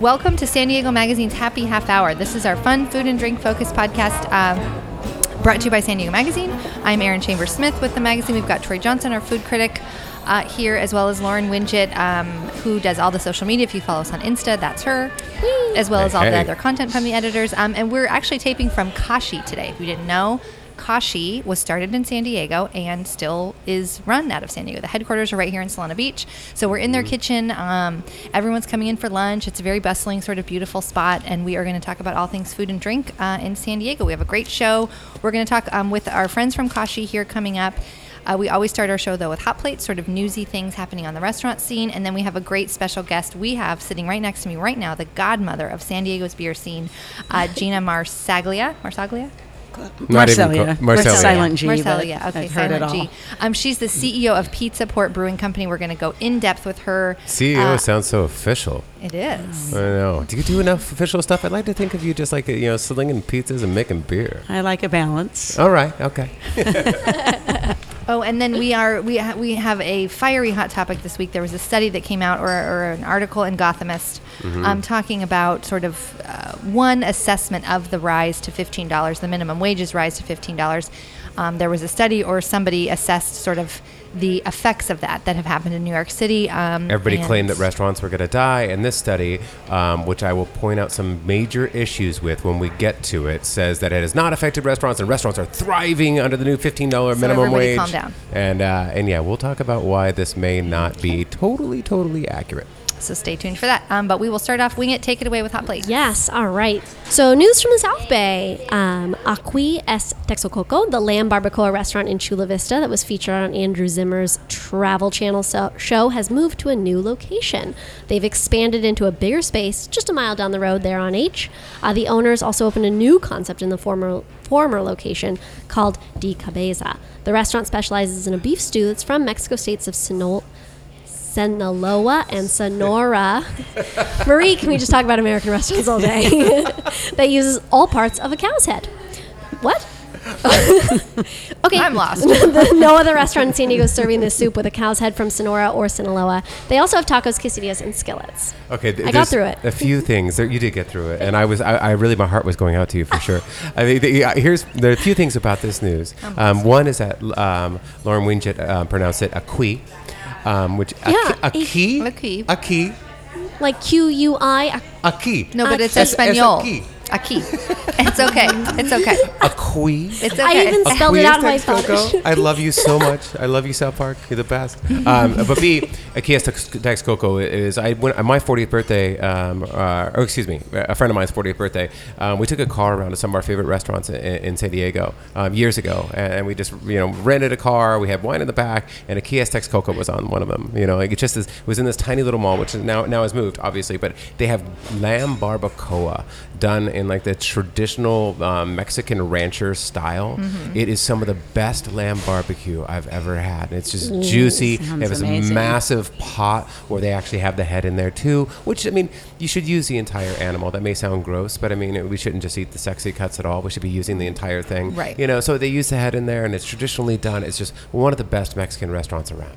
Welcome to San Diego Magazine's Happy Half Hour. This is our fun food and drink focused podcast. Um, brought to you by San Diego Magazine. I'm Erin Chambers Smith with the magazine. We've got Troy Johnson, our food critic, uh, here, as well as Lauren Winget, um, who does all the social media. If you follow us on Insta, that's her, as well as all the other content from the editors. Um, and we're actually taping from Kashi today. If you didn't know, Kashi was started in San Diego and still is run out of San Diego. The headquarters are right here in Solana Beach. So we're in their kitchen. Um, everyone's coming in for lunch. It's a very bustling, sort of beautiful spot. And we are going to talk about all things food and drink uh, in San Diego. We have a great show. We're going to talk um, with our friends from Kashi here coming up. Uh, we always start our show though with hot plates, sort of newsy things happening on the restaurant scene, and then we have a great special guest. We have sitting right next to me right now the godmother of San Diego's beer scene, uh, Gina Marsaglia. Marsaglia. Not even Marcelia. co- Marcelia. Silent G. but Marcelia. Okay, I've heard it Silent. G. Um, she's the CEO of Pizza Port Brewing Company. We're going to go in depth with her. CEO Uh, sounds so official. It is. I know. Do you do enough official stuff? I'd like to think of you just like you know, slinging pizzas and making beer. I like a balance. All right. Okay. Oh, and then we are we ha- we have a fiery hot topic this week. There was a study that came out, or, or an article in Gothamist, um, talking about sort of uh, one assessment of the rise to fifteen dollars, the minimum wages rise to fifteen dollars. Um, there was a study, or somebody assessed sort of the effects of that that have happened in New York City. Um, Everybody claimed that restaurants were going to die, and this study, um, which I will point out some major issues with when we get to it, says that it has not affected restaurants, and restaurants are thriving under the new fifteen dollar So minimum wage. calm down. And uh, and yeah, we'll talk about why this may not be totally totally accurate. So stay tuned for that. Um, but we will start off. Wing it. Take it away with hot plate. Yes, all right. So, news from the South Bay. Um, Aqui es Texcoco, the lamb barbacoa restaurant in Chula Vista that was featured on Andrew Zimmern's Travel Channel so- show, has moved to a new location. They've expanded into a bigger space just a mile down the road there on H. Uh, the owners also opened a new concept in the former former location called De Cabeza. The restaurant specializes in a beef stew that's from Mexico states of Sinaloa. Sinaloa and Sonora. Marie, can we just talk about American restaurants all day? that uses all parts of a cow's head. What? okay. I'm lost. No other restaurant in San Diego is serving this soup with a cow's head from Sonora or Sinaloa. They also have tacos, quesadillas, and skillets. Okay, th- I got through it. A few things there, you did get through it, and I was, I, I really, my heart was going out to you for sure. I mean, the, uh, here's there are a few things about this news. Um, one is that um, Lauren Winget uh, pronounced it acqui, um, which Yeah, a key, Acqui. a key, Like Q U I. a key. No, but it's Es- es Espanol. Aquí. Aquí. It's okay. It's okay. Acqui. It's okay. I even spelled it out how I Tex Coco. I love you so much. I love you, South Park. You're the best. Um, but B, Aquí es Tex- Texcoco is I went on my 40th birthday, um, uh, or excuse me, a friend of mine's 40th birthday. Um, we took a car around to some of our favorite restaurants in, in San Diego um, years ago, and we just you know rented a car. We had wine in the back, and Aquí es Tex Coco was on one of them. You know, like it just is, it was in this tiny little mall, which is now now has moved obviously, but they have lamb barbacoa done in like the traditional um, Mexican rancher style. It is some of the best lamb barbecue I've ever had. It's just juicy. They have this amazing. massive pot where they actually have the head in there too. Which I mean, you should use the entire animal. That may sound gross, but I mean, we shouldn't just eat the sexy cuts at all. We should be using the entire thing. Right. You know, so they use the head in there, and it's traditionally done. It's just one of the best Mexican restaurants around.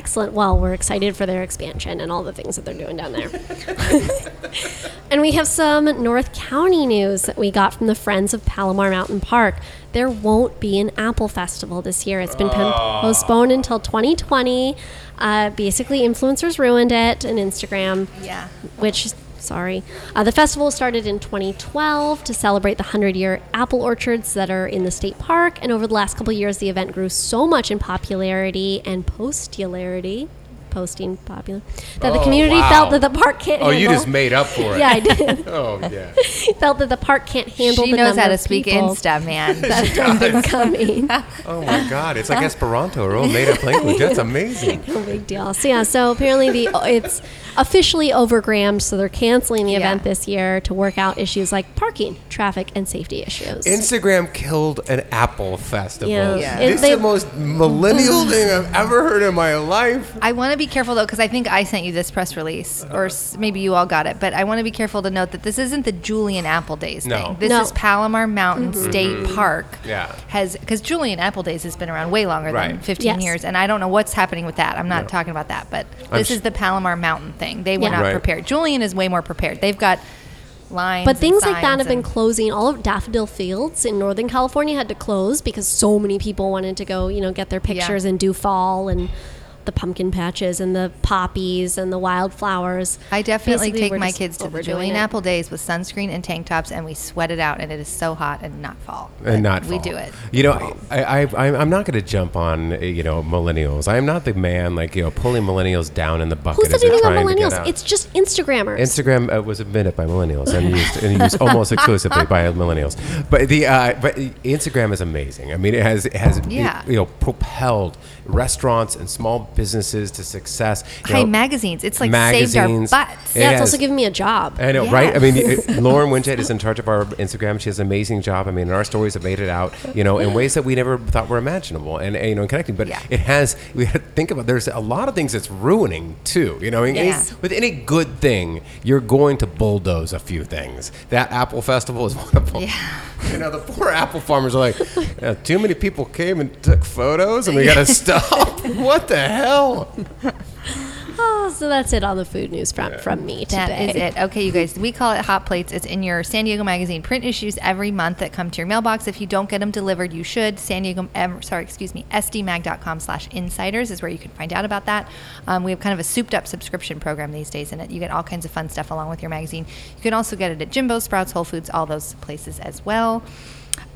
Excellent. Well, we're excited for their expansion and all the things that they're doing down there. and we have some North County news that we got from the Friends of Palomar Mountain Park. There won't be an Apple Festival this year. It's been pon- postponed until 2020. Uh, basically, influencers ruined it and Instagram Yeah. which sorry uh, the festival started in 2012 to celebrate the 100 year apple orchards that are in the state park and over the last couple of years the event grew so much in popularity and postularity posting popular that the Oh, community wow. felt that the park can't Oh, you just made up for it. yeah i did Oh yeah. felt that the park can't handle She the knows how to speak Insta, man. that have been coming Oh my God! It's like Esperanto, or old made-up language. That's amazing. no big deal. So yeah, so apparently the it's officially overgrammed, so they're canceling the Yeah. event this year to work out issues like parking, traffic, and safety issues. Instagram killed an Apple festival. Yeah. Yeah. It- This is the most millennial thing I've ever heard in my life. I want to be careful though, because I think I sent you this press release, or maybe you all got it. But I want to be careful to note that this isn't the Julian Apple Days No. thing. This No. is Palomar Mountain mm-hmm. State mm-hmm. Park. Yeah. Has because Julian Apple Days has been around way longer than 15 Yes. years, and I don't know what's happening with that. I'm not No. talking about that, but I'm this is the Palomar Mountain thing. They were Yeah. not Right. prepared. Julian is way more prepared. They've got lines, But and things like that have been closing. All of Daffodil Fields in Northern California had to close because so many people wanted to go, you know, get their pictures and do fall and the pumpkin patches and the poppies and the wildflowers. I definitely Basically, take my kids to the overdoing Julian it. Apple Days with sunscreen and tank tops, and we sweat it out, and it is so hot and not fall. and not we do it. You know, I, I, I I'm not going to jump on uh, you know millennials. I am not the man like you know pulling millennials down in the bucket. Who said as they're anything about to get millennials? out. It's just Instagrammers. Instagram uh, was invented by millennials and used, and used almost exclusively by millennials. But the uh, but Instagram is amazing. I mean, it has it has Yeah. you know propelled restaurants and small businesses to success. You Hi, know, magazines. It's like saved our magazines. butts. It yeah, it's also giving me a job. I know, Yeah. right? I mean, it, Lauren Winchett is in charge of our Instagram. She has an amazing job. I mean, our stories have made it out, you know, in ways that we never thought were imaginable, and, and, you know, connecting. But Yeah. it has. We had to think about. There's a lot of things that's ruining too. You know, I mean, any- with any good thing, you're going to bulldoze a few things. That Apple Festival is one of them. Yeah. You know, the poor apple farmers are like, "Yeah, too many people came and took photos, and we got to stop. what the hell? Oh, so that's it on the food news front from me today. That is it. Okay, you guys. We call it Hot Plates. It's in your San Diego Magazine print issues every month that come to your mailbox. If you don't get them delivered, you should. San Diego, um, sorry, excuse me, sdmag.com slash insiders is where you can find out about that. Um, we have kind of a souped up subscription program these days in it. You get all kinds of fun stuff along with your magazine. You can also get it at Jimbo, Sprouts, Whole Foods, all those places as well.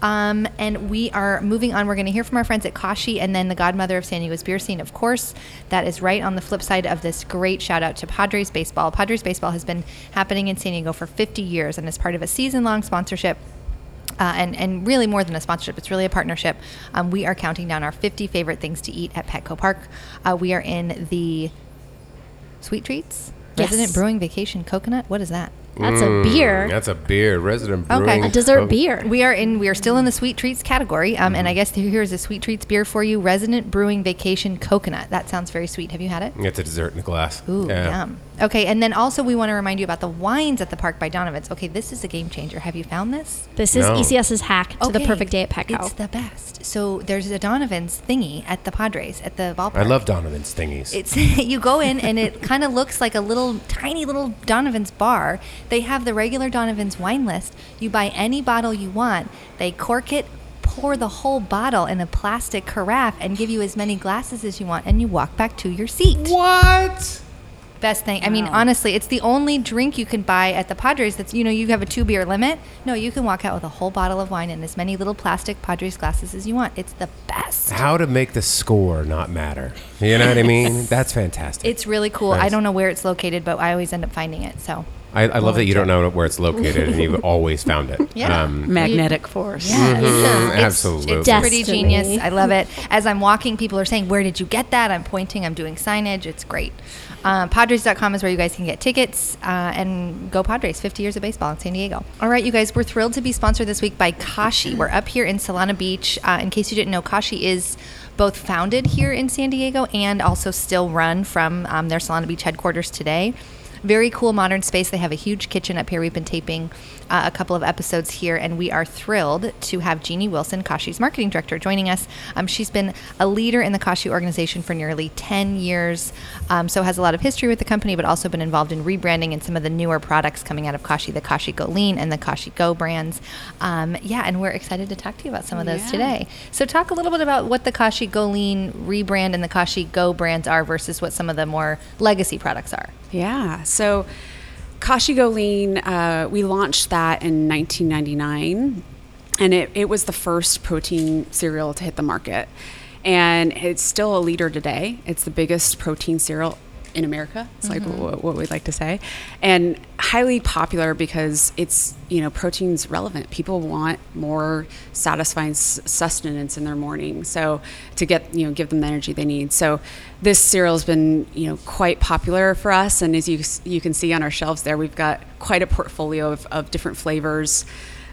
Um, and we are moving on. We're going to hear from our friends at Kashi and then the godmother of San Diego's beer scene, of course. That is right on the flip side of this great shout out to Padres Baseball. Padres Baseball has been happening in San Diego for 50 years and is part of a season long sponsorship. Uh, and, and really more than a sponsorship, it's really a partnership. Um, we are counting down our 50 favorite things to eat at Petco Park. Uh, we are in the Sweet Treats Yes. Resident Brewing Vacation Coconut. What is that? That's a beer. That's a beer. Resident Okay. A dessert Co- beer. We are in. We are still in the sweet treats category, um, and I guess here's a sweet treats beer for you: Resident Brewing Vacation Coconut. That sounds very sweet. Have you had it? It's a dessert in a glass. Ooh, Yeah. yum. Okay, and then also we want to remind you about the wines at the park by Donovan's. Okay, this is a game changer. Have you found this? This is No. ECS's hack to the perfect day at Petco. It's the best. So there's a Donovan's thingy at the Padres at the ballpark. I love Donovan's thingies. It's you go in and it kind of looks like a little tiny little Donovan's bar. They have the regular Donovan's wine list. You buy any bottle you want. They cork it, pour the whole bottle in a plastic carafe, and give you as many glasses as you want, and you walk back to your seat. what? Best thing. I mean, honestly, it's the only drink you can buy at the Padres. That's you know you have a two beer limit. No, you can walk out with a whole bottle of wine and as many little plastic Padres glasses as you want. It's the best. How to make the score not matter. You know what I mean? That's fantastic. It's really cool. I don't know where it's located, but I always end up finding it. So I, I love that you don't know where it's located and you've always found it. Yeah. Um, Magnetic force. Yeah, it's, Mhm, it's- absolutely. It's pretty Destiny. genius. I love it. As I'm walking, people are saying, "Where did you get that?" I'm pointing. I'm doing signage. It's great. Um, Padres.com is where you guys can get tickets uh, and go Padres. 50 years of baseball in San Diego. All right, you guys, we're thrilled to be sponsored this week by Kashi. We're up here in Solana Beach. Uh, in case you didn't know, Kashi is both founded here in San Diego and also still run from um, their Solana Beach headquarters today. Very cool modern space. They have a huge kitchen up here. We've been taping uh, a couple of episodes here, and we are thrilled to have Jeannie Wilson, Kashi's marketing director, joining us. Um, she's been a leader in the Kashi organization for nearly 10 years, um, so has a lot of history with the company, but also been involved in rebranding and some of the newer products coming out of Kashi, the Kashi Go Lean and the Kashi Go brands. Um, yeah, and we're excited to talk to you about some of those Yeah. today. So, talk a little bit about what the Kashi Go Lean rebrand and the Kashi Go brands are versus what some of the more legacy products are. Yeah. So Kashi Lean, uh, we launched that in 1999, and it, it was the first protein cereal to hit the market. And it's still a leader today. It's the biggest protein cereal in America. It's like mm-hmm. what, what we'd like to say, and highly popular because it's you know protein's relevant. People want more satisfying s- sustenance in their morning, so to get you know give them the energy they need. So this cereal has been you know quite popular for us, and as you you can see on our shelves there, we've got quite a portfolio of, of different flavors.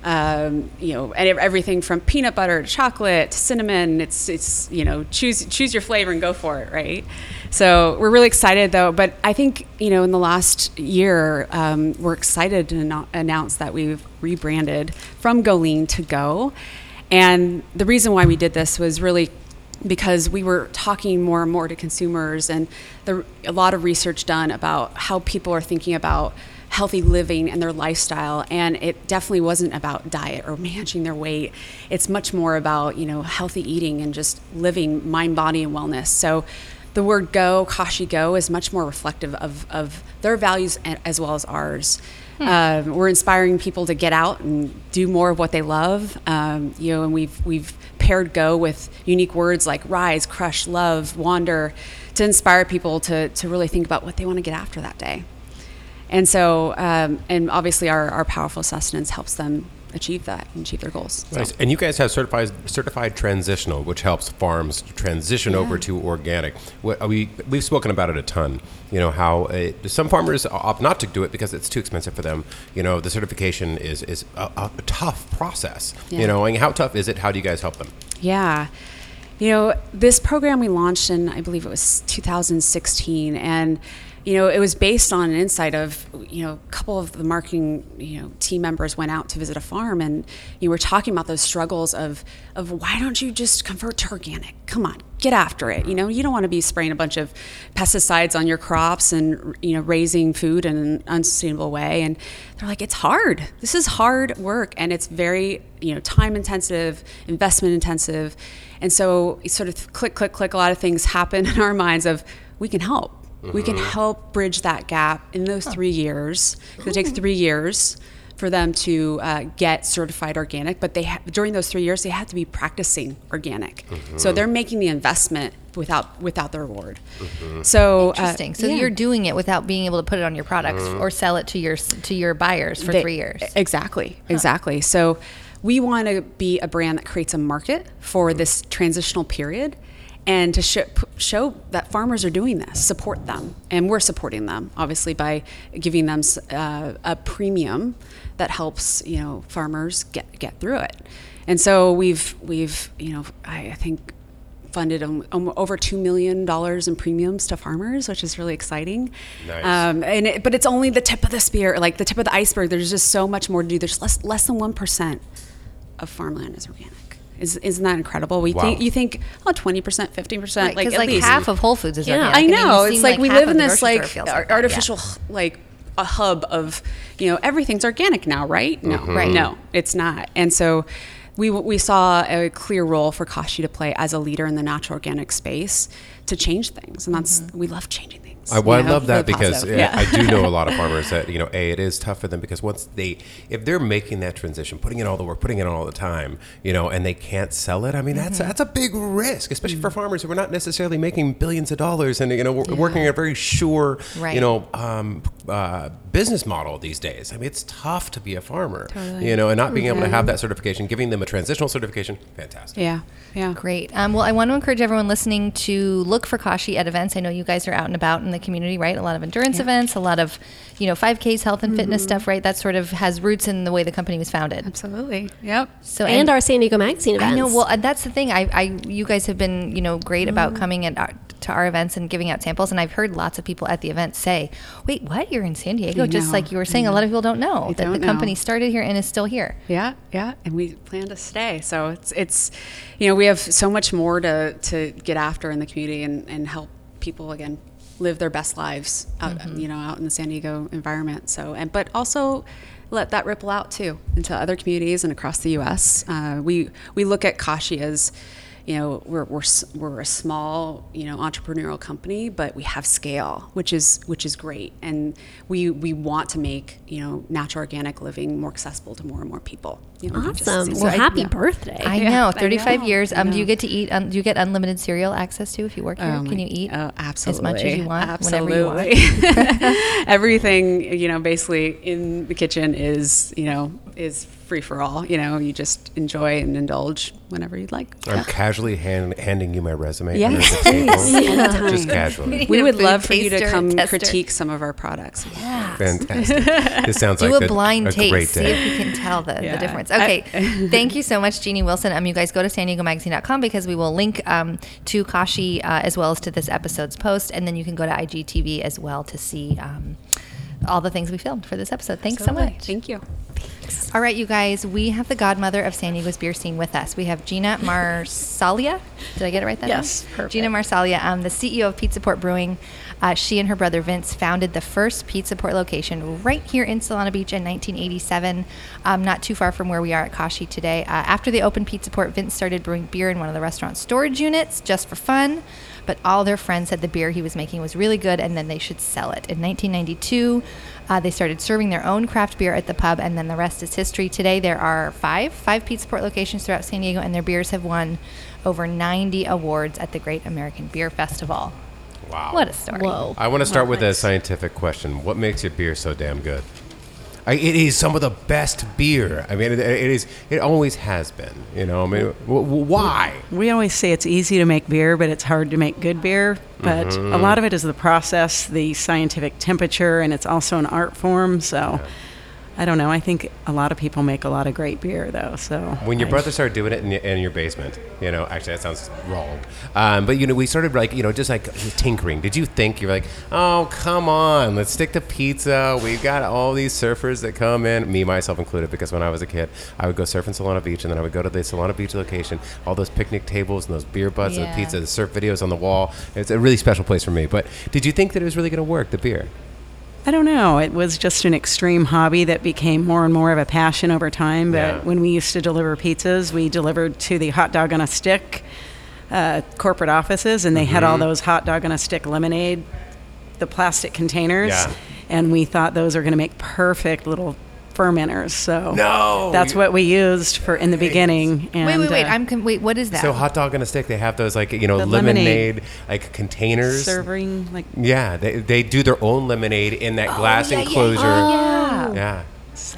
Um, you know, and everything from peanut butter to chocolate to cinnamon. It's it's you know choose choose your flavor and go for it, right? So we're really excited though. But I think you know in the last year um, we're excited to no- announce that we've rebranded from Go Lean to Go, and the reason why we did this was really because we were talking more and more to consumers and there a lot of research done about how people are thinking about healthy living and their lifestyle and it definitely wasn't about diet or managing their weight. It's much more about you know healthy eating and just living mind body and wellness. So the word go kashi go is much more reflective of, of their values as well as ours. Um, we're inspiring people to get out and do more of what they love. Um, you know and we've we've paired go with unique words like rise crush love wander to inspire people to, to really think about what they want to get after that day and so um, and obviously our, our powerful sustenance helps them achieve that and achieve their goals So- Nice. And you guys have certified certified transitional, which helps farms transition over to organic. What, we we've spoken about it a ton. You know how uh some farmers opt not to do it because it's too expensive for them. You know the certification is is a, a tough process. Yeah. You know, and how tough is it? How do you guys help them? Yeah. You know, this program we launched in, I believe it was 2016. And, you know, it was based on an insight of, you know, a couple of the marketing, you know, team members went out to visit a farm and you were talking about those struggles of, of why don't you just convert to organic? Come on, get after it. You know, you don't want to be spraying a bunch of pesticides on your crops and, you know, raising food in an unsustainable way. And they're like, it's hard. This is hard work and it's very, you know, time intensive, investment intensive. And so sort of click, click, click, a lot of things happen in our minds of we can help. We can mm-hmm. help bridge that gap in those three years. 'Cause It takes three years for them to uh, get certified organic, but they ha- during those three years they have to be practicing organic. So mm-hmm. they're making the investment without without the reward. Mm-hmm. So uh, Interesting. so yeah. you're doing it without being able to put it on your products or sell it to your to your buyers for They- three years. Exactly, exactly. So we want to be a brand that creates a market for this transitional period and to show, show that farmers are doing this, support them. And we're supporting them, obviously, by giving them uh, a premium that helps, you know, farmers get, get through it. And so we've, we've you know, I, I think funded um, um, over two million dollars in premiums to farmers, which is really exciting. Nice. Um, and it, but it's only the tip of the spear, like the tip of the iceberg. There's just so much more to do. There's less less than one percent of farmland is organic. Is, isn't that incredible? We Wow. think you think oh 20 percent, 15 percent, like at like least. half of Whole Foods is Yeah. organic. I mean, know. it it's seems like, we live in this grocery like feels like that, yeah. artificial like a hub of you know everything's organic now, right? No, mm-hmm. Right. No, it's not. And so we we saw a clear role for Kashi to play as a leader in the natural organic space to change things, and that's mm-hmm. we love changing things. I, well, I know, love that because positive. uh, I do know a lot of farmers that you know, a it is tough for them because once they, if they're making that transition, putting in all the work, putting in all the time, you know, and they can't sell it, I mean, that's that's a big risk, especially for farmers who are not necessarily making billions of dollars and you know wor- working a very sure, Right. you know, um, uh, business model these days. I mean, it's tough to be a farmer, you know, and not being able to have that certification, giving them a transitional certification, fantastic. Yeah, yeah. Great. Um, well, I want to encourage everyone listening to look for Kashi at events. I know you guys are out and about in the community, right? A lot of endurance events, a lot of, you know, 5Ks, health and Mm-hmm. fitness stuff, right? That sort of has roots in the way the company was founded. Absolutely. Yep. So and our San Diego Magazine events. I know. Well, uh, that's the thing. I, I, you guys have been, you know, great Mm-hmm. about coming at our, to our events and giving out samples. And I've heard lots of people at the event say, "Wait, what? You're in San Diego?" Just like you were saying, a lot of people don't know They that don't the know. company started here and is still here. Yeah, yeah, and we plan to stay. So it's it's, you know, we have so much more to to get after in the community and and help people again live their best lives out Mm-hmm. you know out in the San Diego environment. So and but also let that ripple out too into other communities and across the U.S. Uh, we we look at Kashi as you know we're, we're we're a small you know entrepreneurial company but we have scale which is which is great and we we want to make you know natural organic living more accessible to more and more people you know, not just- awesome. so well, I- happy yeah. birthday. I Yeah, know, I 35 know, years. I Um, do you get to eat? Um, do you get unlimited cereal access to if you work here? Oh Can my- you eat oh, absolutely as much as you want absolutely. whenever you want? Everything, you know, basically in the kitchen is, you know, is free for all. You know, you just enjoy and indulge whenever you'd like. I'm casually hand, handing you my resume. Yes, under the table. Anytime. Just casually. We would love for you to come tester. critique some of our products. Yeah, Fantastic. This sounds Do like a a, blind a taste. great See if you can tell the, the Yeah. difference. I- Okay. Thank you so much, Jeannie Wilson. Um, you guys go to san diego magazine.com because we will link um, to Kashi uh, as well as to this episode's post. And then you can go to IGTV as well to see um, all the things we filmed for this episode. Thanks so much. Thank you. All right, you guys, we have the godmother of San Diego's beer scene with us. We have Gina Marsaglia. Did I get it right that Yes. Gina Marsaglia, um, the CEO of Pizza Port Brewing. Uh, she and her brother Vince founded the first Pizza Port location right here in Solana Beach in 1987, um, not too far from where we are at Kashi today. Uh, after they opened Pizza Port, Vince started brewing beer in one of the restaurant storage units just for fun. But all their friends said the beer he was making was really good and then they should sell it. In 1992, uh, they started serving their own craft beer at the pub, and then the rest is history. Today, there are five five Pizza Port locations throughout San Diego, and their beers have won over 90 awards at the Great American Beer Festival. Wow. What a story! Whoa. I want to start with a scientific question. What makes your beer so damn good? I, it is some of the best beer. I mean, it, it is. It always has been. You know. I mean, w- w- why? We always say it's easy to make beer, but it's hard to make good beer. But Mm-hmm. a lot of it is the process, the scientific temperature, and it's also an art form. So I don't know. I think a lot of people make a lot of great beer, though. So When your I- brother started doing it in, in your basement, you know, actually that sounds wrong. Um, but you know, we started like, you know, just like tinkering. Did you think you're like, oh, come on, let's stick to pizza. We've got all these surfers that come in, me myself included, because when I was a kid, I would go surf in Solana Beach, and then I would go to the Solana Beach location, all those picnic tables and those beer butts and the pizza, the surf videos on the wall. It's a really special place for me. But did you think that it was really going to work, the beer? I don't know. It was just an extreme hobby that became more and more of a passion over time. But Yeah. when we used to deliver pizzas, we delivered to the hot dog on a stick uh, corporate offices, and they had Mm-hmm. all those hot dog on a stick lemonade, the plastic containers. Yeah. And we thought those are going to make perfect little fermenters. So No! that's what we used for in the beginning. And, wait, wait, wait! uh, I'm com- wait. What is that? So hot dog on a stick, they have those like, you know, lemonade, lemonade. like containers. serving like Yeah, they, they do their own lemonade in that glass yeah, yeah, enclosure. yeah. Yeah.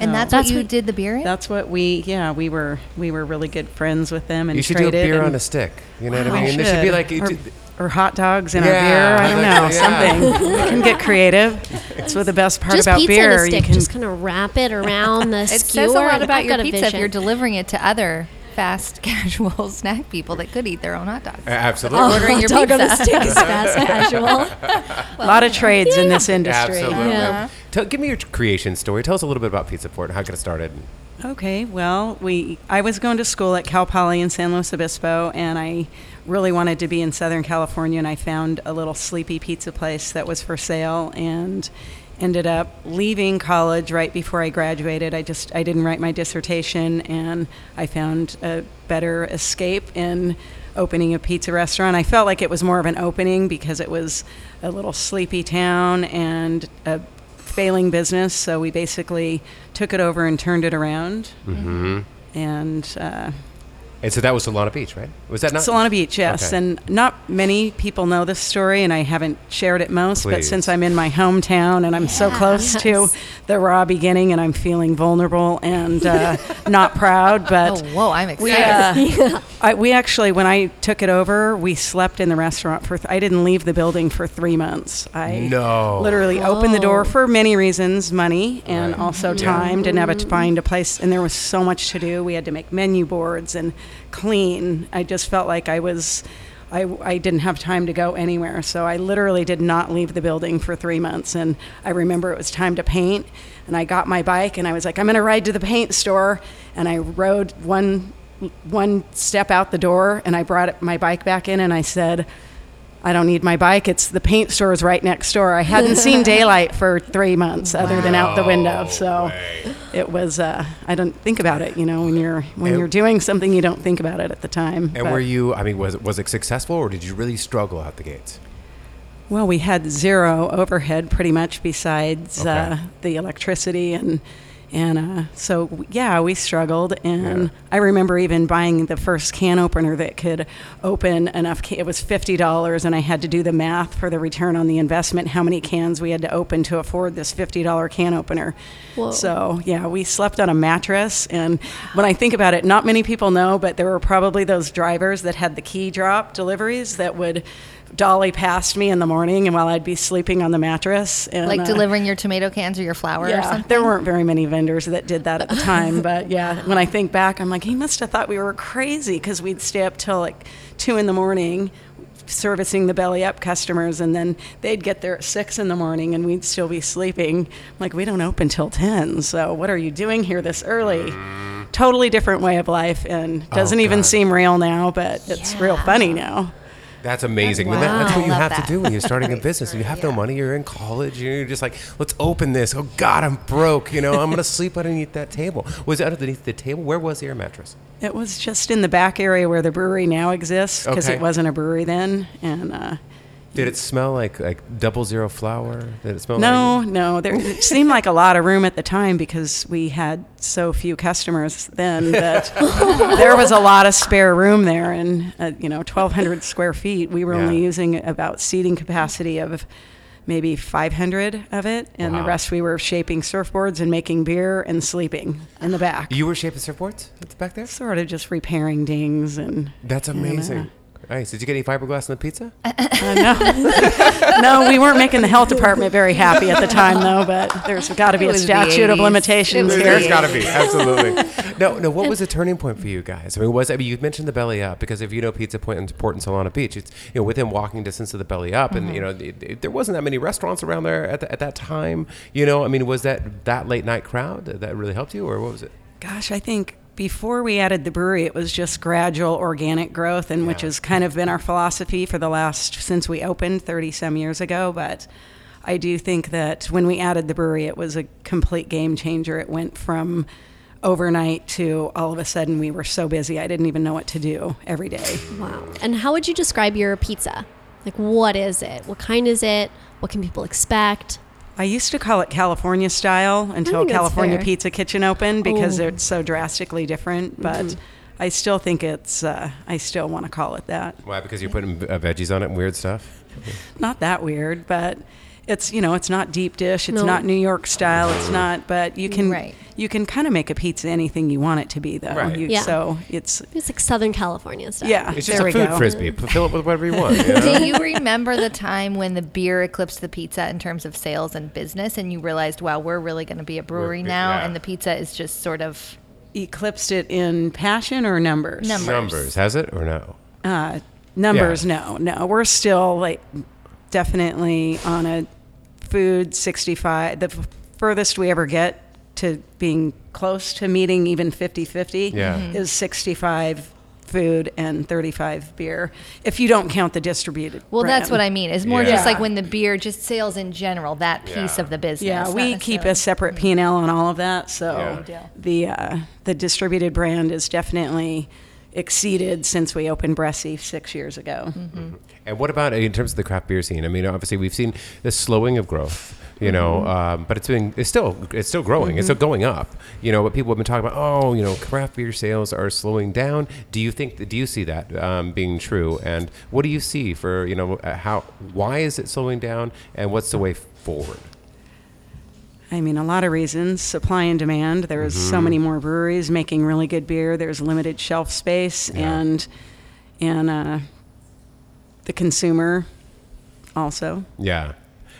and that's, so- what you did the beer in. That's what we, yeah, we were we were really good friends with them and You should do a beer on a stick. You know what I mean? There should be like or, it- or hot dogs in Yeah, our beer. I don't know, yeah. something. You can get creative. It's what the best part Just about pizza beer. in a you can Just kind of wrap it around the it skewer. says a lot and about I've your got a pizza if you're delivering it to other fast casual snack people that could eat their own hot dogs. absolutely. Oh. ordering your Hot dog on a pizza. stick is fast casual. a lot of trades in this industry. Absolutely. Yeah. Tell, give me your creation story. Tell us a little bit about Pizza Port. How it got started? Okay, well, we I was going to school at Cal Poly in San Luis Obispo, and I really wanted to be in Southern California, and I found a little sleepy pizza place that was for sale, and ended up leaving college right before I graduated. I just I didn't write my dissertation, and I found a better escape in opening a pizza restaurant. I felt like it was more of an opening because it was a little sleepy town and a failing business. So we basically took it over and turned it around. Mm-hmm. And uh, And so that was Solana Beach, right? Was that not Solana Beach, yes. Okay. And not many people know this story, and I haven't shared it most. But since I'm in my hometown and I'm so close to the raw beginning, and I'm feeling vulnerable and uh, not proud, but. Oh, whoa! I'm We, excited. uh, I, we actually, when I took it over, we slept in the restaurant for. Th- I didn't leave the building for three months. I No. literally opened the door for many reasons, money and Right. also time. Didn't have to find a place, and there was so much to do. We had to make menu boards and clean. I just felt like I was. I, I didn't have time to go anywhere, so I literally did not leave the building for three months. And I remember it was time to paint, and I got my bike, and I was like, I'm going to ride to the paint store, and I rode one one step out the door, and I brought my bike back in, and I said, I don't need my bike. It's the paint store is right next door. I hadn't seen daylight for three months, other than out the window. So. It was. Uh, I don't think about it. You know, when you're when And- you're doing something, you don't think about it at the time. And But- were you? I mean, was it was it successful, or did you really struggle out the gates? Well, we had zero overhead pretty much besides uh, the electricity and And uh, so, yeah, we struggled. And Yeah. I remember even buying the first can opener that could open enough. Ca- it was $50, and I had to do the math for the return on the investment, how many cans we had to open to afford this $50 can opener. Whoa. So, yeah, we slept on a mattress. And when I think about it, not many people know, but there were probably those drivers that had the key drop deliveries that would dolly past me in the morning and while I'd be sleeping on the mattress. And, Like uh, delivering your tomato cans or your flour or yeah, something. there weren't very many vendors that did that at the time, but yeah, when I think back, I'm like, he must have thought we were crazy because we'd stay up till like two in the morning servicing the belly up customers, and then they'd get there at six in the morning, and we'd still be sleeping. I'm like, we don't open till ten, so what are you doing here this early? Totally different way of life, and doesn't even seem real now, but it's real funny now. That's amazing. And that- that's what you have that. to do when you're starting a business. You have no money. You're in college. You're just like, let's open this. Oh God, I'm broke. You know, I'm gonna sleep underneath that table. Was it underneath the table? Where was the air mattress? It was just in the back area where the brewery now exists because Okay. it wasn't a brewery then, and. Uh, Did it smell like like double zero flour? Did it smell? No, Like, no. There seemed like a lot of room at the time because we had so few customers then that there was a lot of spare room there, and uh, you know, 1,200 square feet. We were only using about seating capacity of maybe 500 of it, and Wow. the rest we were shaping surfboards and making beer and sleeping in the back. you were shaping surfboards It's back there. Sort of just repairing dings and. That's and, uh, amazing. Nice. Did you get any fiberglass in the pizza? no, no, we weren't making the health department very happy at the time, though. But there's got to be a statute of limitations It here. There's got to be absolutely. No, no. What was the turning point for you guys? I mean, was I mean, you mentioned the Belly Up because if you know Pizza Point and Port in Solana Beach, it's you know within walking distance of the Belly Up, and you mm-hmm. know it, it- there wasn't that many restaurants around there at, the, at that time. You know, I mean, was that that late night crowd that- that really helped you, or what was it? Gosh, I think before we added the brewery, it was just gradual organic growth, and which has kind of been our philosophy for the last since we opened 30 some years ago. But I do think that when we added the brewery, it was a complete game changer. It went from overnight to all of a sudden we were so busy I didn't even know what to do every day. Wow. And how would you describe your pizza? Like, what is it? What kind is it? What can people expect? I used to call it California style until California fair. Pizza Kitchen opened because Oh. it's so drastically different. But I still think it's, uh, I still want to call it that. Why? Because you're putting uh, veggies on it and weird stuff. Not that weird, but it's, you know, it's not deep dish. It's No. not New York style. It's not, but you can, Right. you can kind of make a pizza anything you want it to be, though. Right. You, Yeah. So it's, It's like Southern California stuff. yeah, It's just there a food go. frisbee. P- Fill it with whatever you want. You know? Do you remember the time when the beer eclipsed the pizza in terms of sales and business, and you realized, wow, we're really going to be a brewery We're- now, yeah. and the pizza is just sort of Eclipsed it in passion or numbers? Numbers. Numbers has it or no? Uh, numbers, Yeah. no, no. We're still like definitely on a food 65. The f- furthest we ever get to being close to meeting even 50 50 Yeah. Mhm. is 65 food and 35 beer, if you don't count the distributed. well, that's what I mean. It's more Yeah. just like when the beer, just sales in general, that piece Yeah. of the business. Yeah, we keep a separate P and L on all of that. So Yeah. The uh, the distributed brand is definitely exceeded since we opened Bressi six years ago. And what about in terms of the craft beer scene? I mean, obviously we've seen the slowing of growth, you know, Mm-hmm. um, but it's been it's still it's still growing. It's still going up, you know. But people have been talking about, oh, you know, craft beer sales are slowing down. Do you think? Do you see that um, being true? And what do you see for you know uh, how why is it slowing down? And what's the way forward? I mean, a lot of reasons supply and demand. There's so many more breweries making really good beer. There's limited shelf space, Yeah. and and uh, the consumer also. Yeah.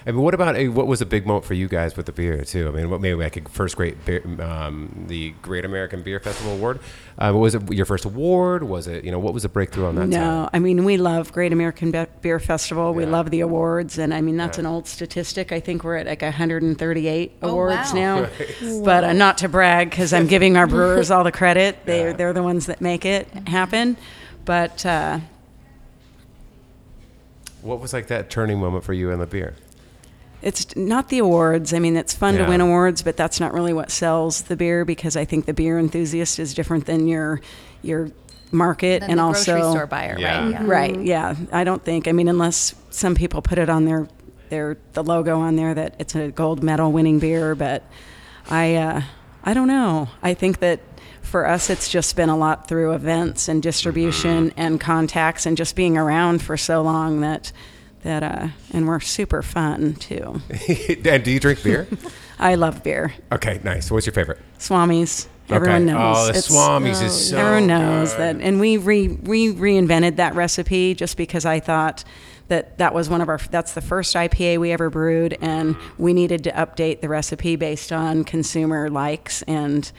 I mean, what about what was a big moment for you guys with the beer too? I mean, what maybe like a first great beer, um, the Great American Beer Festival award? Uh, was it your first award? Was it you know what was the breakthrough on that? No, side? I mean we love Great American Be- Beer Festival. We love the awards, and I mean that's Yeah. an old statistic. I think we're at like 138 Oh, awards wow. now. But uh, not to brag, because I'm giving our brewers all the credit. They're Yeah. they're the ones that make it happen. But uh, What was like that turning moment for you in the beer? It's not the awards. I mean, it's fun Yeah. to win awards, but that's not really what sells the beer because I think the beer enthusiast is different than your your market Than and the also grocery store buyer, Yeah. right? Yeah. Right. Yeah. I don't think. I mean, unless some people put it on their their the logo on there that it's a gold medal winning beer, but I uh, I don't know. I think that for us, it's just been a lot through events and distribution and contacts and just being around for so long that that uh, and we're super fun too. and do you drink beer? I love beer. okay, nice. What's your favorite? Swamis. Everyone okay. knows. Oh, the It's- Swamis Oh, is so Everyone knows good. that, and we re, we reinvented that recipe just because I thought that that was one of our that's the first IPA we ever brewed, and we needed to update the recipe based on consumer likes and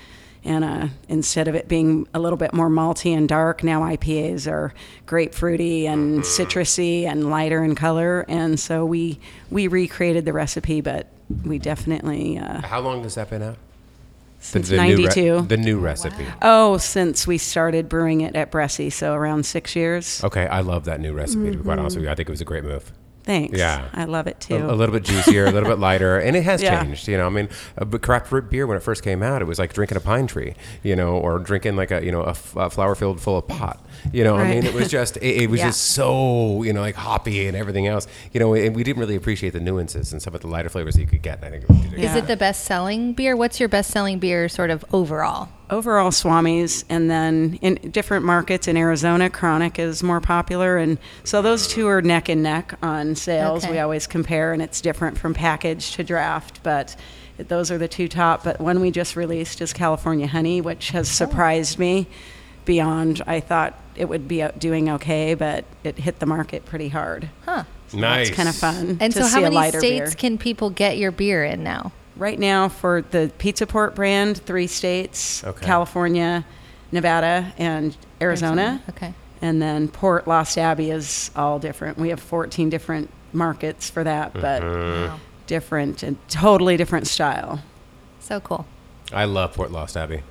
and uh, instead of it being a little bit more malty and dark, now IPAs are grapefruity and citrusy and lighter in color, and so we we recreated the recipe, but we definitely uh, How long has that been out? since the new re- '92. the new recipe. Oh, since we started brewing it at Bressi, so around six years. Okay, I love that new recipe. To be quite honest with you, I think it was a great move. Thanks. Yeah. I love it too. a little bit juicier, a little bit lighter, and it has Yeah. changed. You know, I mean, uh, but craft root beer when it first came out, it was like drinking a pine tree, you know, or drinking like a you know a, f- a flower field full of pot. You know, I mean, it was just it, it was Yeah. just so you know like hoppy and everything else. You know, and we didn't really appreciate the nuances and some of the lighter flavors that you could get. I think. we. Yeah. Is it the best selling beer? What's your best selling beer sort of overall? Overall, Swamis, and then in different markets in Arizona, Chronic is more popular, and so those two are neck and neck on sales. Okay. We always compare, and it's different from package to draft, but those are the two top. But one we just released is California Honey, which has oh. surprised me beyond. I thought it would be doing okay, but it hit the market pretty hard. Huh. nice. It's kind of fun. And to so, see how a many lighter states beer. can people get your beer in now? Right now, for the Pizza Port brand, three states Okay. California, Nevada, and Arizona. Okay. And then Port Lost Abbey is all different. We have 14 different markets for that, but mm-hmm. Wow. different and totally different style. So cool. I love Port Lost Abbey.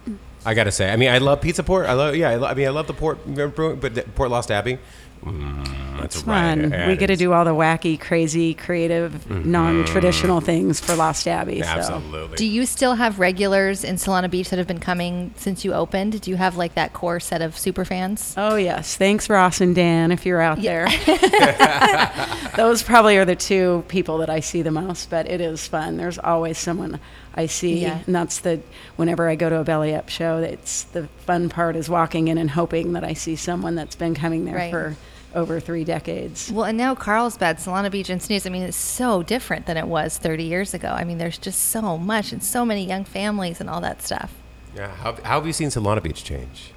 I gotta say, I mean, I love Pizza Port. I love, yeah, I, lo- I mean, I love the Port, brewing, but the Port Lost Abbey, mm, that's It's fun. Yeah, we get to do all the wacky, crazy, creative, non-traditional things for Lost Abbey. So. Absolutely. Do you still have regulars in Solana Beach that have been coming since you opened? Do you have like that core set of super fans? Oh yes, thanks Ross and Dan if you're out there. Those probably are the two people that I see the most, but it is fun. There's always someone I see, Yeah. and that's the whenever I go to a belly up show, it's the fun part is walking in and hoping that I see someone that's been coming there Right. for over three decades. Well, and now Carlsbad, Solana Beach, and Snooze. I mean, it's so different than it was 30 years ago. I mean, there's just so much and so many young families and all that stuff. Yeah. How, how have you seen Solana Beach change?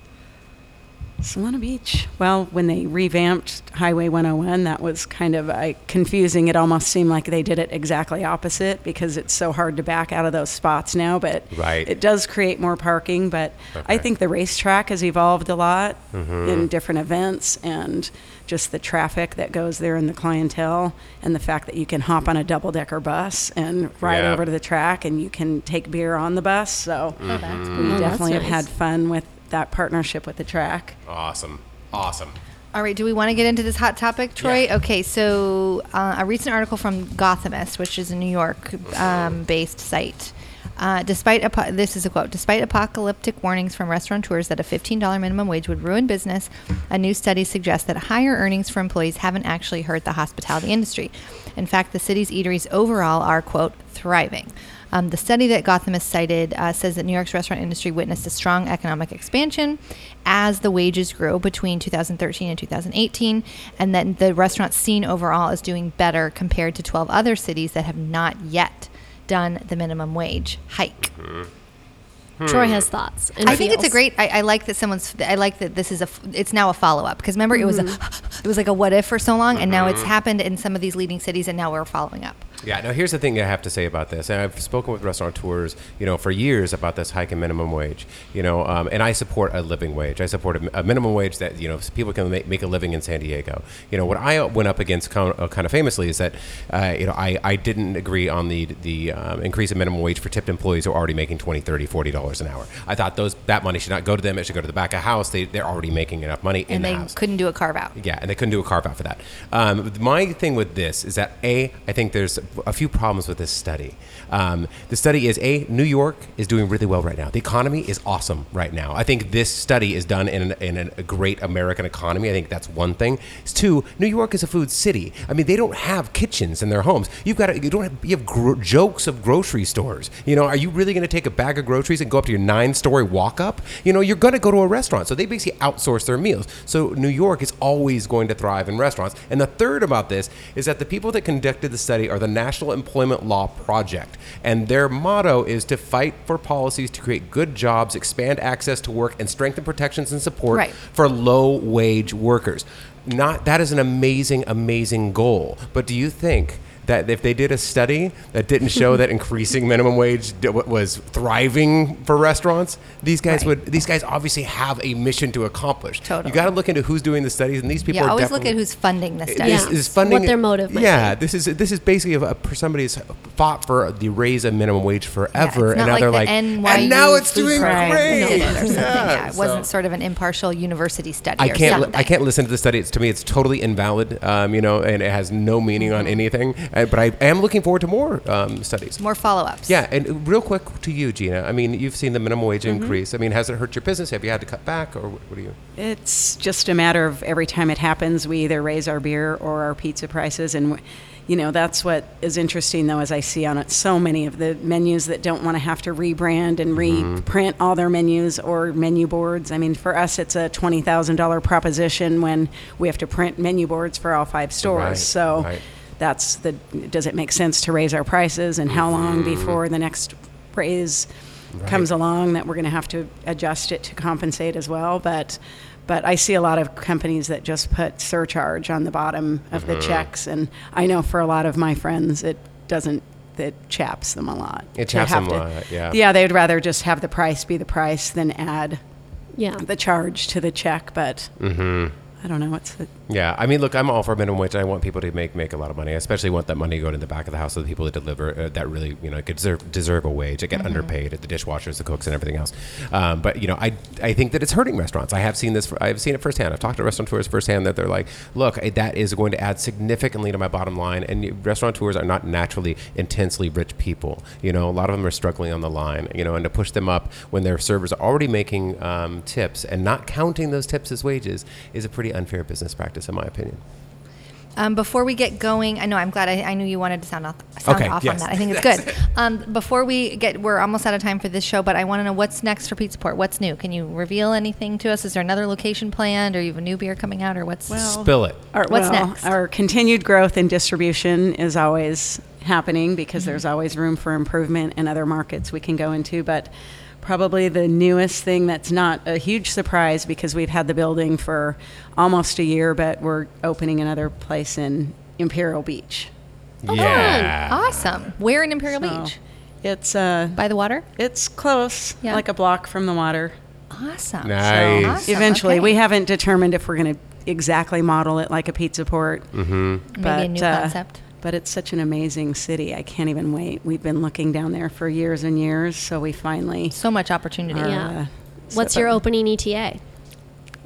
Solana Beach. Well, when they revamped Highway 101, that was kind of uh, confusing. It almost seemed like they did it exactly opposite because it's so hard to back out of those spots now. But Right. it does create more parking. But I think the racetrack has evolved a lot in different events and just the traffic that goes there and the clientele and the fact that you can hop on a double decker bus and ride Yeah. over to the track and you can take beer on the bus. So Oh, that's we cool. that's definitely have had fun with that partnership with the track. Awesome. Awesome. All right, do we want to get into this hot topic, Troy? Yeah. Okay, so uh, a recent article from Gothamist, which is a New York um, based site. Uh, despite apo- this is a quote, despite apocalyptic warnings from restaurateurs that a $15 minimum wage would ruin business, a new study suggests that higher earnings for employees haven't actually hurt the hospitality industry. In fact, the city's eateries overall are quote thriving. Um, the study that Gothamist cited uh, says that New York's restaurant industry witnessed a strong economic expansion as the wages grew between 2013 and 2018, and that the restaurant scene overall is doing better compared to 12 other cities that have not yet done the minimum wage hike. Hmm. Troy hmm. has thoughts. and I think it's a great. I, I like that someone's. I like that this is a. It's now a follow up because remember it was a. Mm-hmm. It was like a what if for so long, and now it's mm-hmm. happened in some of these leading cities, and now we're following up. Yeah, now here's the thing I have to say about this. And I've spoken with restaurateurs, you know, for years about this hike in minimum wage, you know, um, and I support a living wage. I support a, a minimum wage that, you know, people can make, make a living in San Diego. You know, what I went up against kind of, uh, kind of famously is that, uh, you know, I, I didn't agree on the, the um, increase in minimum wage for tipped employees who are already making 20 30 $40 an hour. I thought those that money should not go to them. It should go to the back of house. They, they're already making enough money in And the they house. couldn't do a carve out. Yeah, and they couldn't do a carve out for that. Um, my thing with this is that a, I think there's a few problems with this study. Um, the study is a New York is doing really well right now. The economy is awesome right now. I think this study is done in, an, in an, a great American economy. I think that's one thing. It's two, New York is a food city. I mean, they don't have kitchens in their homes. You've got you don't have, you have gro- jokes of grocery stores. You know, are you really going to take a bag of groceries and go up to your nine-story walk-up? You know, you're going to go to a restaurant. So they basically outsource their meals. So New York is always going to thrive in restaurants. And the third about this is that the people that conducted the study are the National Employment Law Project, and their motto is to fight for policies to create good jobs, expand access to work, and strengthen protections and support Right. for low-wage workers. Not that is an amazing, amazing goal. But do you think? That if they did a study that didn't show that increasing minimum wage d- was thriving for restaurants, these guys Right. would. These guys obviously have a mission to accomplish. Totally. You got to look into who's doing the studies, and these people. yeah, always look at who's funding the study. Yeah. this is funding What their motive yeah, be. this is this is basically a, a, somebody who's fought for the raise of minimum wage forever, Yeah, and now like they're the like, NYU and now it's doing Right. great. it. Yeah, it wasn't so- sort of an impartial university study. I can't. li-. I can't listen to the study. It's to me, it's totally invalid. Um, you know, and it has no meaning Mm-hmm. on anything. Uh, but I am looking forward to more um, studies. More follow-ups. Yeah, and real quick to you, Gina. I mean, you've seen the minimum wage Mm-hmm. increase. I mean, has it hurt your business? Have you had to cut back, or what, what do you? It's just a matter of every time it happens, we either raise our beer or our pizza prices. And, you know, that's what is interesting, though, as I see on it so many of the menus that don't want to have to rebrand and reprint all their menus or menu boards. I mean, for us, it's a $20,000 proposition when we have to print menu boards for all five stores. Right, so right. That's the does it make sense to raise our prices and how long mm-hmm. before the next raise comes along that we're going to have to adjust it to compensate as well? But but I see a lot of companies that just put surcharge on the bottom of the mm-hmm. checks and I know for a lot of my friends it doesn't it chaps them a lot. It chaps them a lot, yeah. yeah they'd rather just have the price be the price than add Yeah. the charge to the check but mm-hmm. I don't know what's the Yeah, I mean, look, I'm all for minimum wage. I want people to make make a lot of money. I especially want that money going to the back of the house of the people that deliver uh, that really, you know, could deserve deserve a wage. They get underpaid at the dishwashers, the cooks, and everything else. Um, but you know, I I think that it's hurting restaurants. I have seen this. I've seen it firsthand. I've talked to restaurateurs firsthand that they're like, look, that is going to add significantly to my bottom line. And restaurateurs are not naturally intensely rich people. You know, a lot of them are struggling on the line. You know, and to push them up when their servers are already making um, tips and not counting those tips as wages is a pretty unfair business practice, in my opinion. Um, before we get going, I know I'm glad I, I knew you wanted to sound off, sound Okay, off yes. on that. I think it's good. Um, before we get, we're almost out of time for this show, but I want to know what's next for Pizza Port. What's new? Can you reveal anything to us? Is there another location planned, or you have a new beer coming out, or what's? Well, Spill it. Our, What's well, next? Our continued growth and distribution is always happening because Mm-hmm. there's always room for improvement in other markets we can go into. But probably the newest thing that's not a huge surprise because we've had the building for almost a year, but we're opening another place in Imperial Beach. yeah. awesome. Where in Imperial So Beach? It's uh, By the water. it's close, Yeah. like a block from the water. Awesome. Nice. So Awesome, eventually, okay. we haven't determined if we're going to exactly model it like a pizza port. Mm-hmm. Maybe a new uh, concept. But it's such an amazing city. I can't even wait. We've been looking down there for years and years, so we finally. So much opportunity. are, Yeah. uh, What's so- your opening ETA?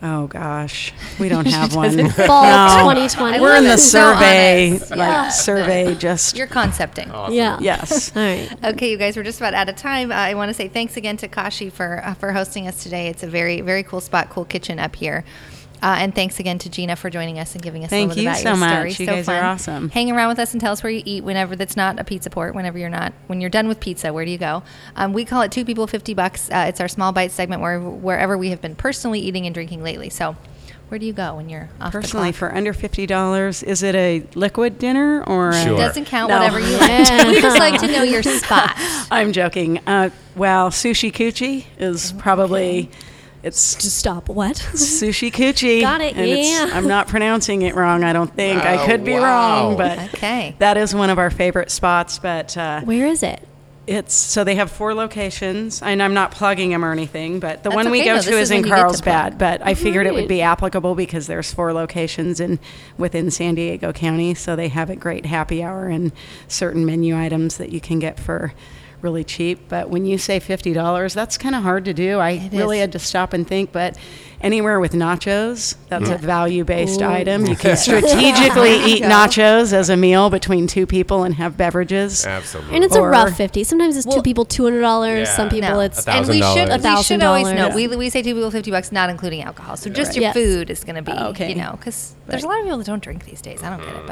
Oh gosh, we don't have one. Fall No. 2020. We're in the survey, honest. like Yeah. survey. Just You're concepting. Yeah. yes. All right. Okay, you guys, we're just about out of time. Uh, I want to say thanks again to Kashi for uh, for hosting us today. It's a very very cool spot, cool kitchen up here. Uh, and thanks again to Gina for joining us and giving us Thank a little you bit about so your much. story. You so guys are awesome. Hang around with us and tell us where you eat whenever that's not a pizza port. Whenever you're not, when you're done with pizza, where do you go? Um, we call it two people fifty bucks. Uh, it's our small bite segment where wherever we have been personally eating and drinking lately. So, where do you go when you're off Personally, the clock? for under fifty dollars, is it a liquid dinner or? a- Sure. doesn't count No. whatever you like. we just like to know your spot. I'm joking. Uh, well, sushi coochie is probably it's Just stop. What? sushi coochie. Got it, and yeah. I'm not pronouncing it wrong. I don't think I Oh, could be wow. wrong, but Okay. that is one of our favorite spots. But uh, Where is it? it's so they have four locations, and I'm not plugging them or anything. But the That's one we go though. to is is in when you get to Carlsbad. But I figured it would be applicable because there's four locations in within San Diego County, so they have a great happy hour and certain menu items that you can get for really cheap. But when you say fifty dollars, that's kind of hard to do. I It really is. had to stop and think, but anywhere with nachos, that's Mm. a value based item. You can strategically eat nachos as a meal between two people and have beverages. Absolutely. And it's a rough fifty. Sometimes it's two people two hundred dollars. Some people No. it's A and we $1,000. should A we should always know. $1,000. We, we say two people fifty bucks, not including alcohol. So just your Yes. food is going to be, okay. you know, because there's a lot of people that don't drink these days. I don't get it,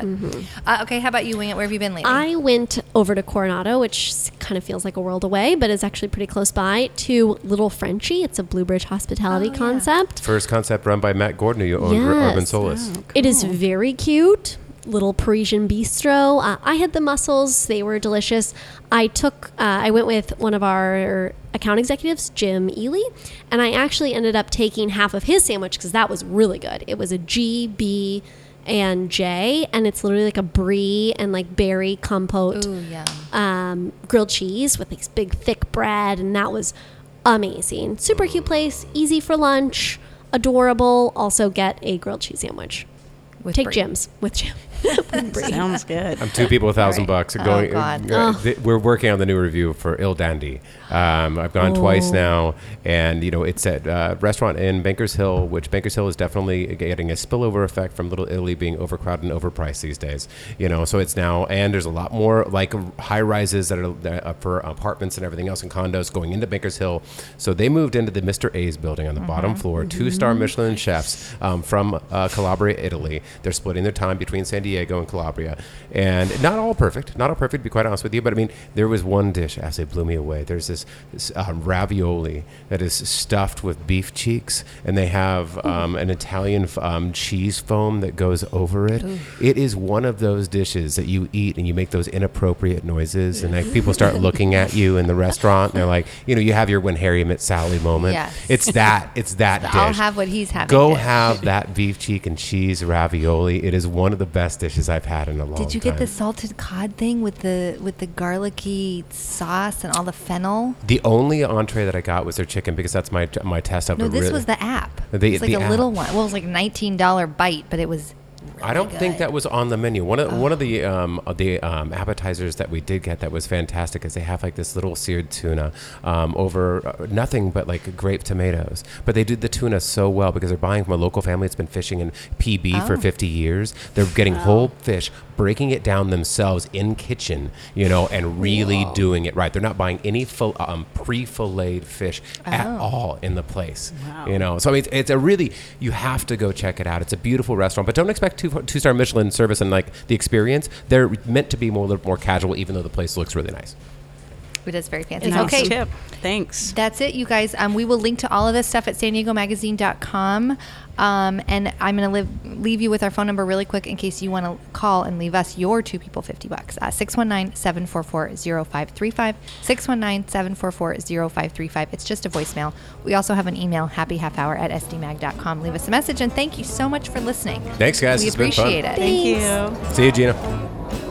but uh, okay. How about you, Wing It? Where have you been lately? I went over to Coronado, which kind of feels like a world away, but is actually pretty close by, to Little Frenchie. It's a Blue Bridge hospitality Oh, yeah. concept. First concept run by Matt Gordon, who owned Ur- Urban Yes. Solace. It is very cute. Little Parisian bistro. Uh, I had the mussels; they were delicious. I took, uh, I went with one of our account executives, Jim Ely, and I actually ended up taking half of his sandwich because that was really good. It was a G, B, and J, and it's literally like a brie and like berry compote Ooh, yum. um, grilled cheese with this big thick bread, and that was amazing. Super cute place, easy for lunch, adorable. Also get a grilled cheese sandwich. With Take Brie. Jim's with Jim. Sounds good. I'm two people, a thousand bucks. Oh, Going, God. uh, th- we're working on the new review for Il Dandy. Um, I've gone twice Oh. now, and you know it's at a restaurant in Bankers Hill, which Bankers Hill is definitely getting a spillover effect from Little Italy being overcrowded and overpriced these days. You know, so it's now, and there's a lot more like high rises that are that are for apartments and everything else and condos going into Bankers Hill. So they moved into the Mr. A's building on the bottom floor. Two star Michelin chefs um, from uh, Calabria, Italy. They're splitting their time between San Diego and Calabria, and not all perfect. Not all perfect, to be quite honest with you. But I mean, there was one dish as it blew me away. There's this, this um, ravioli that is stuffed with beef cheeks, and they have um, an Italian um, cheese foam that goes over it. It is one of those dishes that you eat and you make those inappropriate noises, and like people start looking at you in the restaurant. And they're like, you know, you have your when Harry met Sally moment. Yes. It's that. It's that dish. I'll have what he's having. Go dish. have that beef cheek and cheese ravioli. It is one of the best dishes I've had in a long time. Did you get the salted cod thing with the with the garlicky sauce and all the fennel? The only entree that I got was their chicken because that's my my test of No, it. this really- was the app. The- it's like the a little one. Well, it was like a nineteen dollar bite, but it was. I don't really think that was on the menu. One of one of the um, the um, appetizers that we did get that was fantastic is they have like this little seared tuna um, over uh, nothing but like grape tomatoes. But they did the tuna so well because they're buying from a local family that's been fishing in PB for Oh. 50 years. They're getting whole fish, breaking it down themselves in kitchen, you know, and really doing it right. They're not buying any fil- um, pre-filleted fish at Oh. all in the place. Wow. You know, so I mean, it's, it's a really you have to go check it out. It's a beautiful restaurant, but don't expect two two star Michelin service and like the experience. They're meant to be more more casual, even though the place looks really nice. It is very fancy. Nice Okay, tip. Thanks. That's it, you guys. Um, we will link to all of this stuff at san diego magazine.com. Um, and I'm going to live, leave you with our phone number really quick in case you want to call and leave us your two people 50 bucks. Uh, 619 744 0535. 619 744 0535. It's just a voicemail. We also have an email, happyhalfhour at sdmag.com. Leave us a message and thank you so much for listening. Thanks, guys. We It's been fun. appreciate it. Thank you. See you, Gina.